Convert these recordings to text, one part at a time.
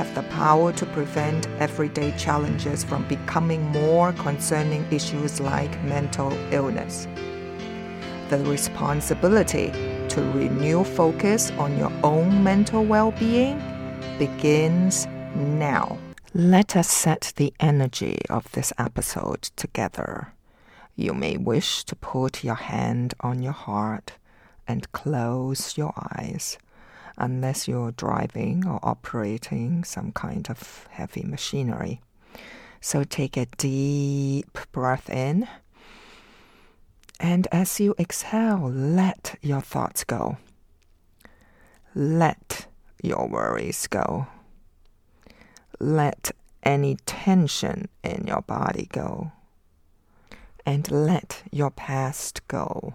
have the power to prevent everyday challenges from becoming more concerning issues like mental illness. The responsibility to renew focus on your own mental well being begins now. Let us set the energy of this episode together. You may wish to put your hand on your heart and close your eyes unless you're driving or operating some kind of heavy machinery. So take a deep breath in. And as you exhale, let your thoughts go. Let your worries go. Let any tension in your body go. And let your past go.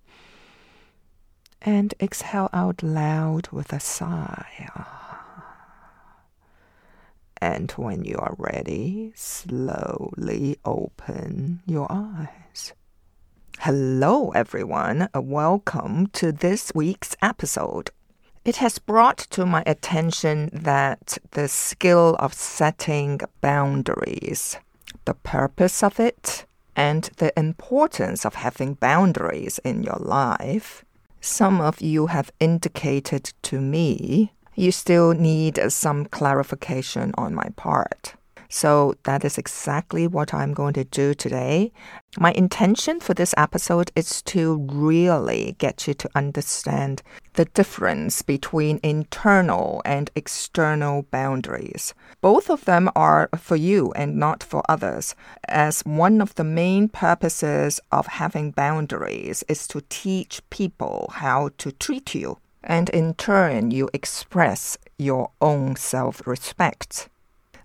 and exhale out loud with a sigh. And when you are ready, slowly open your eyes. Hello, everyone. Welcome to this week's episode. It has brought to my attention that the skill of setting boundaries, the purpose of it, and the importance of having boundaries in your life some of you have indicated to me you still need some clarification on my part. So that is exactly what I'm going to do today. My intention for this episode is to really get you to understand the difference between internal and external boundaries. Both of them are for you and not for others, as one of the main purposes of having boundaries is to teach people how to treat you. And in turn, you express your own self respect.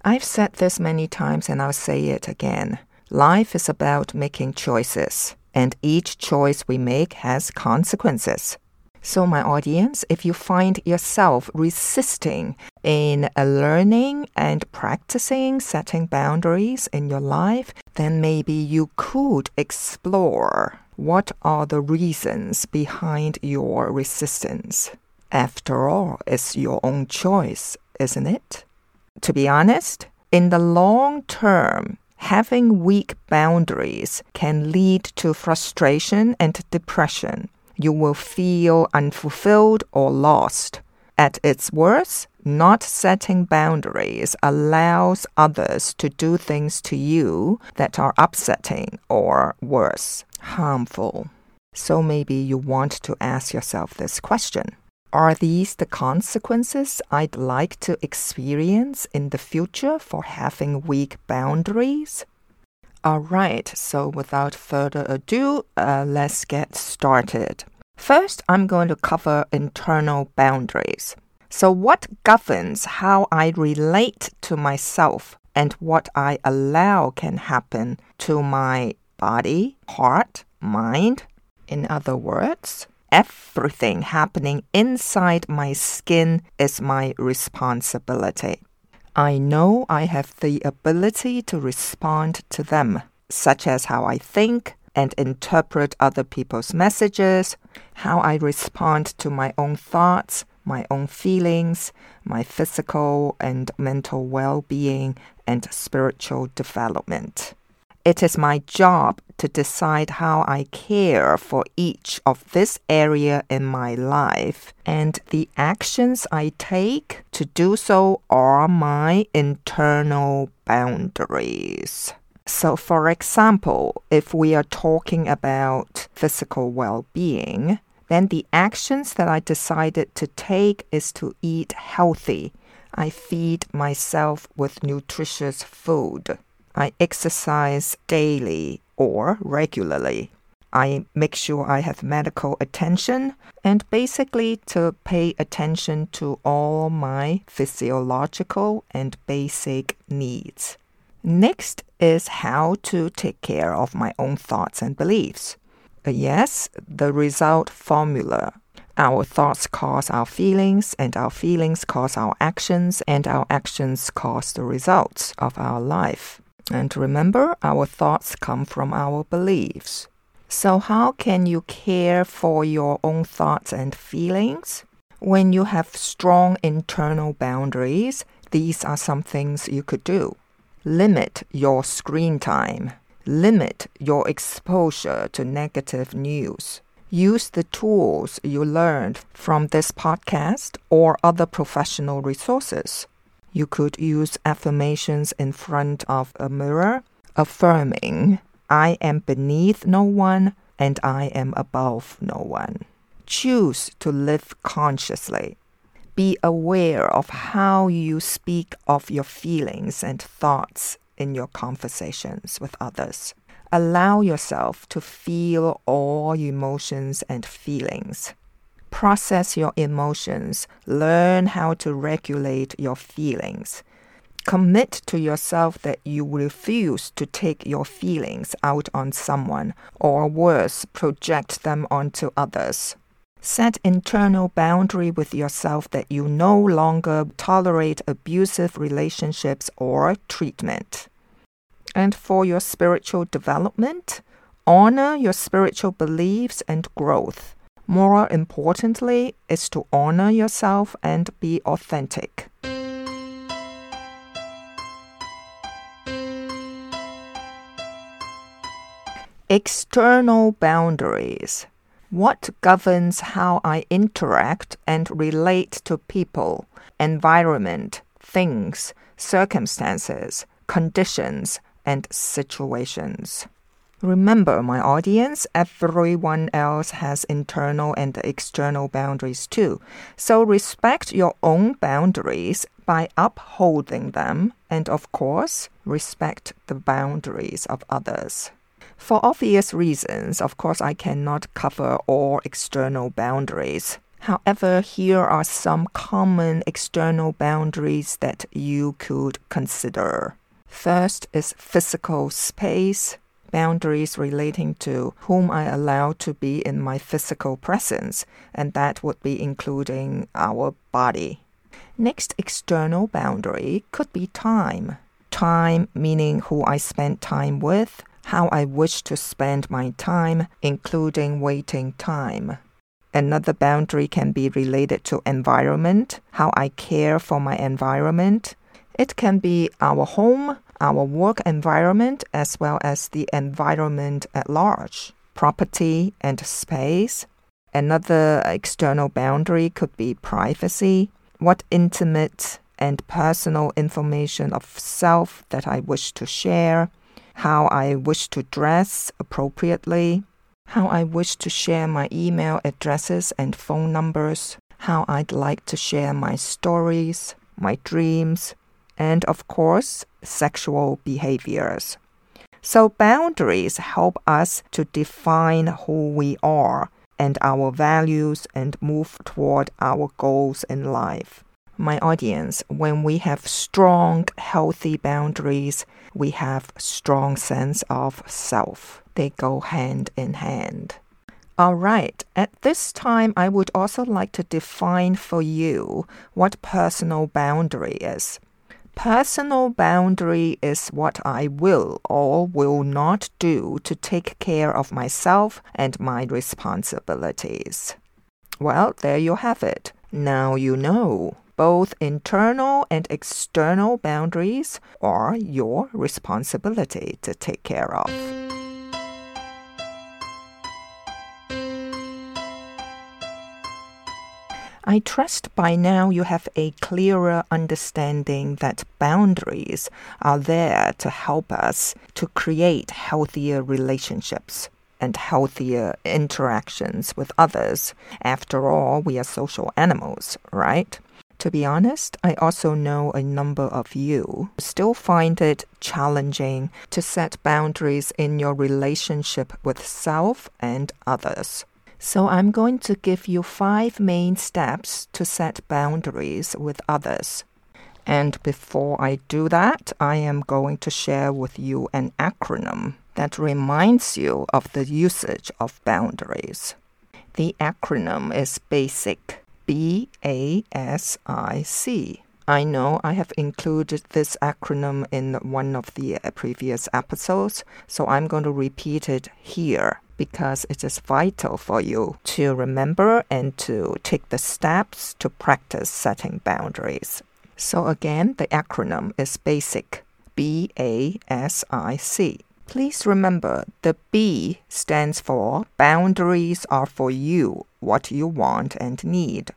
I've said this many times and I'll say it again. Life is about making choices, and each choice we make has consequences. So, my audience, if you find yourself resisting in uh, learning and practicing setting boundaries in your life, then maybe you could explore what are the reasons behind your resistance. After all, it's your own choice, isn't it? To be honest, in the long term, having weak boundaries can lead to frustration and depression. You will feel unfulfilled or lost. At its worst, not setting boundaries allows others to do things to you that are upsetting or worse, harmful. So maybe you want to ask yourself this question are these the consequences I'd like to experience in the future for having weak boundaries? All right, so without further ado, uh, let's get started. First, I'm going to cover internal boundaries. So, what governs how I relate to myself and what I allow can happen to my body, heart, mind? In other words, everything happening inside my skin is my responsibility. I know I have the ability to respond to them, such as how I think and interpret other people's messages, how I respond to my own thoughts, my own feelings, my physical and mental well being, and spiritual development. It is my job to decide how I care for each of this area in my life, and the actions I take to do so are my internal boundaries. So, for example, if we are talking about physical well being, then the actions that I decided to take is to eat healthy. I feed myself with nutritious food. I exercise daily or regularly. I make sure I have medical attention and basically to pay attention to all my physiological and basic needs. Next is how to take care of my own thoughts and beliefs. Yes, the result formula. Our thoughts cause our feelings, and our feelings cause our actions, and our actions cause the results of our life. And remember, our thoughts come from our beliefs. So, how can you care for your own thoughts and feelings? When you have strong internal boundaries, these are some things you could do. Limit your screen time. Limit your exposure to negative news. Use the tools you learned from this podcast or other professional resources. You could use affirmations in front of a mirror, affirming, I am beneath no one and I am above no one. Choose to live consciously. Be aware of how you speak of your feelings and thoughts in your conversations with others. Allow yourself to feel all emotions and feelings process your emotions, learn how to regulate your feelings. Commit to yourself that you refuse to take your feelings out on someone, or worse, project them onto others. Set internal boundary with yourself that you no longer tolerate abusive relationships or treatment. And for your spiritual development, honor your spiritual beliefs and growth. More importantly, is to honor yourself and be authentic. External boundaries. What governs how I interact and relate to people, environment, things, circumstances, conditions, and situations. Remember, my audience, everyone else has internal and external boundaries too. So respect your own boundaries by upholding them, and of course, respect the boundaries of others. For obvious reasons, of course, I cannot cover all external boundaries. However, here are some common external boundaries that you could consider. First is physical space boundaries relating to whom I allow to be in my physical presence, and that would be including our body. Next external boundary could be time. Time meaning who I spend time with, how I wish to spend my time, including waiting time. Another boundary can be related to environment, how I care for my environment. It can be our home, our work environment as well as the environment at large, property and space. Another external boundary could be privacy, what intimate and personal information of self that I wish to share, how I wish to dress appropriately, how I wish to share my email addresses and phone numbers, how I'd like to share my stories, my dreams, and of course, sexual behaviors. So boundaries help us to define who we are and our values and move toward our goals in life. My audience, when we have strong, healthy boundaries, we have strong sense of self. They go hand in hand. All right, at this time, I would also like to define for you what personal boundary is. Personal boundary is what I will or will not do to take care of myself and my responsibilities. Well, there you have it. Now you know. Both internal and external boundaries are your responsibility to take care of. I trust by now you have a clearer understanding that boundaries are there to help us to create healthier relationships and healthier interactions with others. After all, we are social animals, right? To be honest, I also know a number of you still find it challenging to set boundaries in your relationship with self and others. So I'm going to give you five main steps to set boundaries with others. And before I do that, I am going to share with you an acronym that reminds you of the usage of boundaries. The acronym is BASIC. B A S I C. I know I have included this acronym in one of the previous episodes, so I'm going to repeat it here because it is vital for you to remember and to take the steps to practice setting boundaries. So, again, the acronym is BASIC B A S I C. Please remember the B stands for boundaries are for you, what you want and need.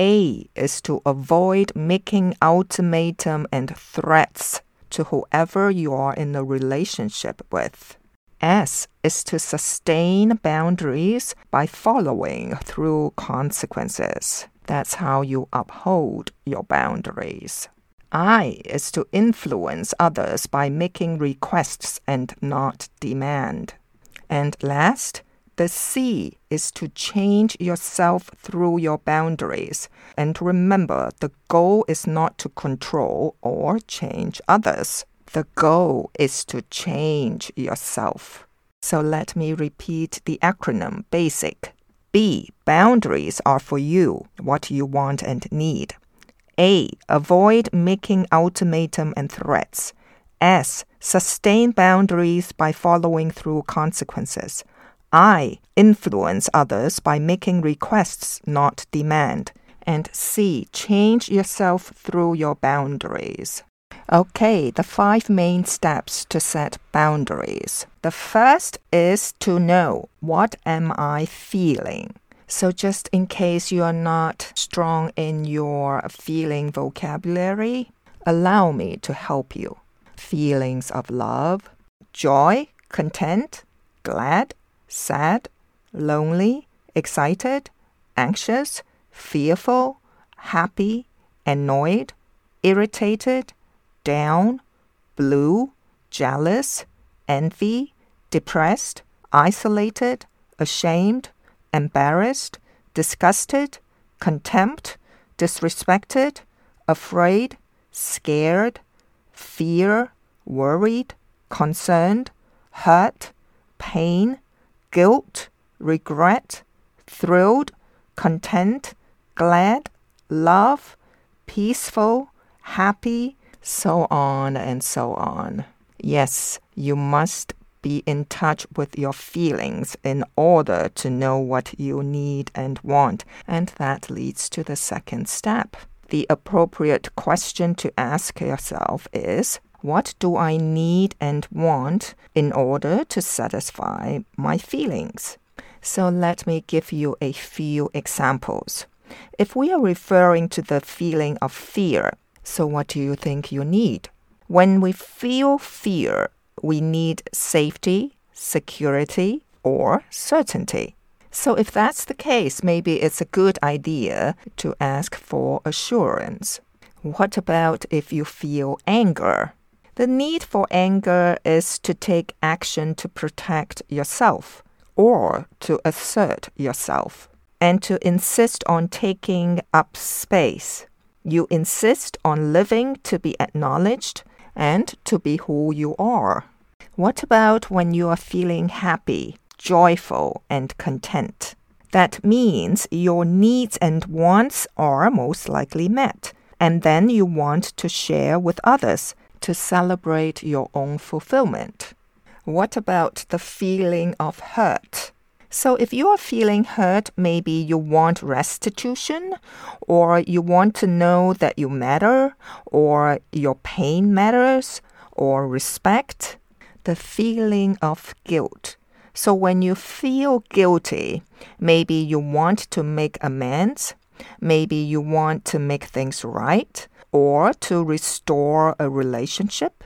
A is to avoid making ultimatum and threats to whoever you are in a relationship with. S is to sustain boundaries by following through consequences. That's how you uphold your boundaries. I is to influence others by making requests and not demand. And last, the C is to change yourself through your boundaries. And remember, the goal is not to control or change others. The goal is to change yourself. So let me repeat the acronym BASIC. B. Boundaries are for you, what you want and need. A. Avoid making ultimatum and threats. S. Sustain boundaries by following through consequences. I. Influence others by making requests, not demand. And C. Change yourself through your boundaries. Okay, the five main steps to set boundaries. The first is to know what am I feeling? So just in case you are not strong in your feeling vocabulary, allow me to help you. Feelings of love, joy, content, glad, sad, lonely, excited, anxious, fearful, happy, annoyed, irritated, down, blue, jealous, envy, depressed, isolated, ashamed, embarrassed, disgusted, contempt, disrespected, afraid, scared, fear, worried, concerned, hurt, pain, guilt, regret, thrilled, content, glad, love, peaceful, happy, so on and so on. Yes, you must be in touch with your feelings in order to know what you need and want. And that leads to the second step. The appropriate question to ask yourself is What do I need and want in order to satisfy my feelings? So let me give you a few examples. If we are referring to the feeling of fear, so, what do you think you need? When we feel fear, we need safety, security, or certainty. So, if that's the case, maybe it's a good idea to ask for assurance. What about if you feel anger? The need for anger is to take action to protect yourself or to assert yourself and to insist on taking up space. You insist on living to be acknowledged and to be who you are. What about when you are feeling happy, joyful, and content? That means your needs and wants are most likely met, and then you want to share with others to celebrate your own fulfillment. What about the feeling of hurt? So, if you are feeling hurt, maybe you want restitution, or you want to know that you matter, or your pain matters, or respect. The feeling of guilt. So, when you feel guilty, maybe you want to make amends, maybe you want to make things right, or to restore a relationship.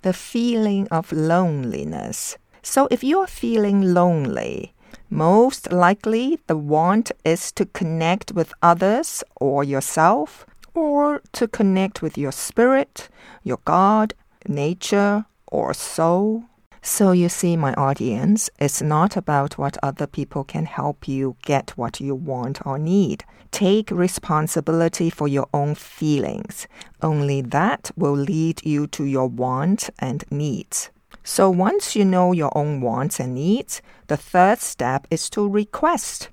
The feeling of loneliness. So if you're feeling lonely, most likely the want is to connect with others or yourself, or to connect with your spirit, your God, nature, or soul. So you see, my audience, it's not about what other people can help you get what you want or need. Take responsibility for your own feelings. Only that will lead you to your want and needs. So once you know your own wants and needs, the third step is to request.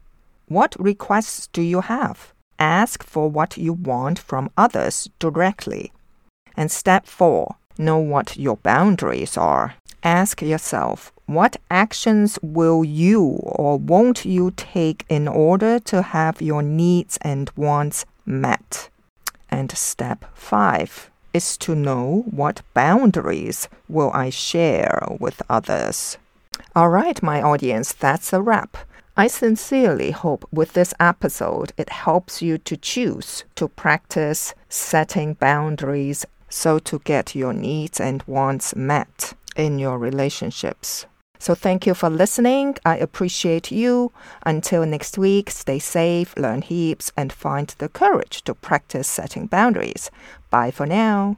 What requests do you have? Ask for what you want from others directly. And step four, know what your boundaries are. Ask yourself, what actions will you or won't you take in order to have your needs and wants met? And step five is to know what boundaries will I share with others. All right, my audience, that's a wrap. I sincerely hope with this episode it helps you to choose to practice setting boundaries so to get your needs and wants met in your relationships. So thank you for listening. I appreciate you. Until next week, stay safe, learn heaps, and find the courage to practice setting boundaries. Bye for now.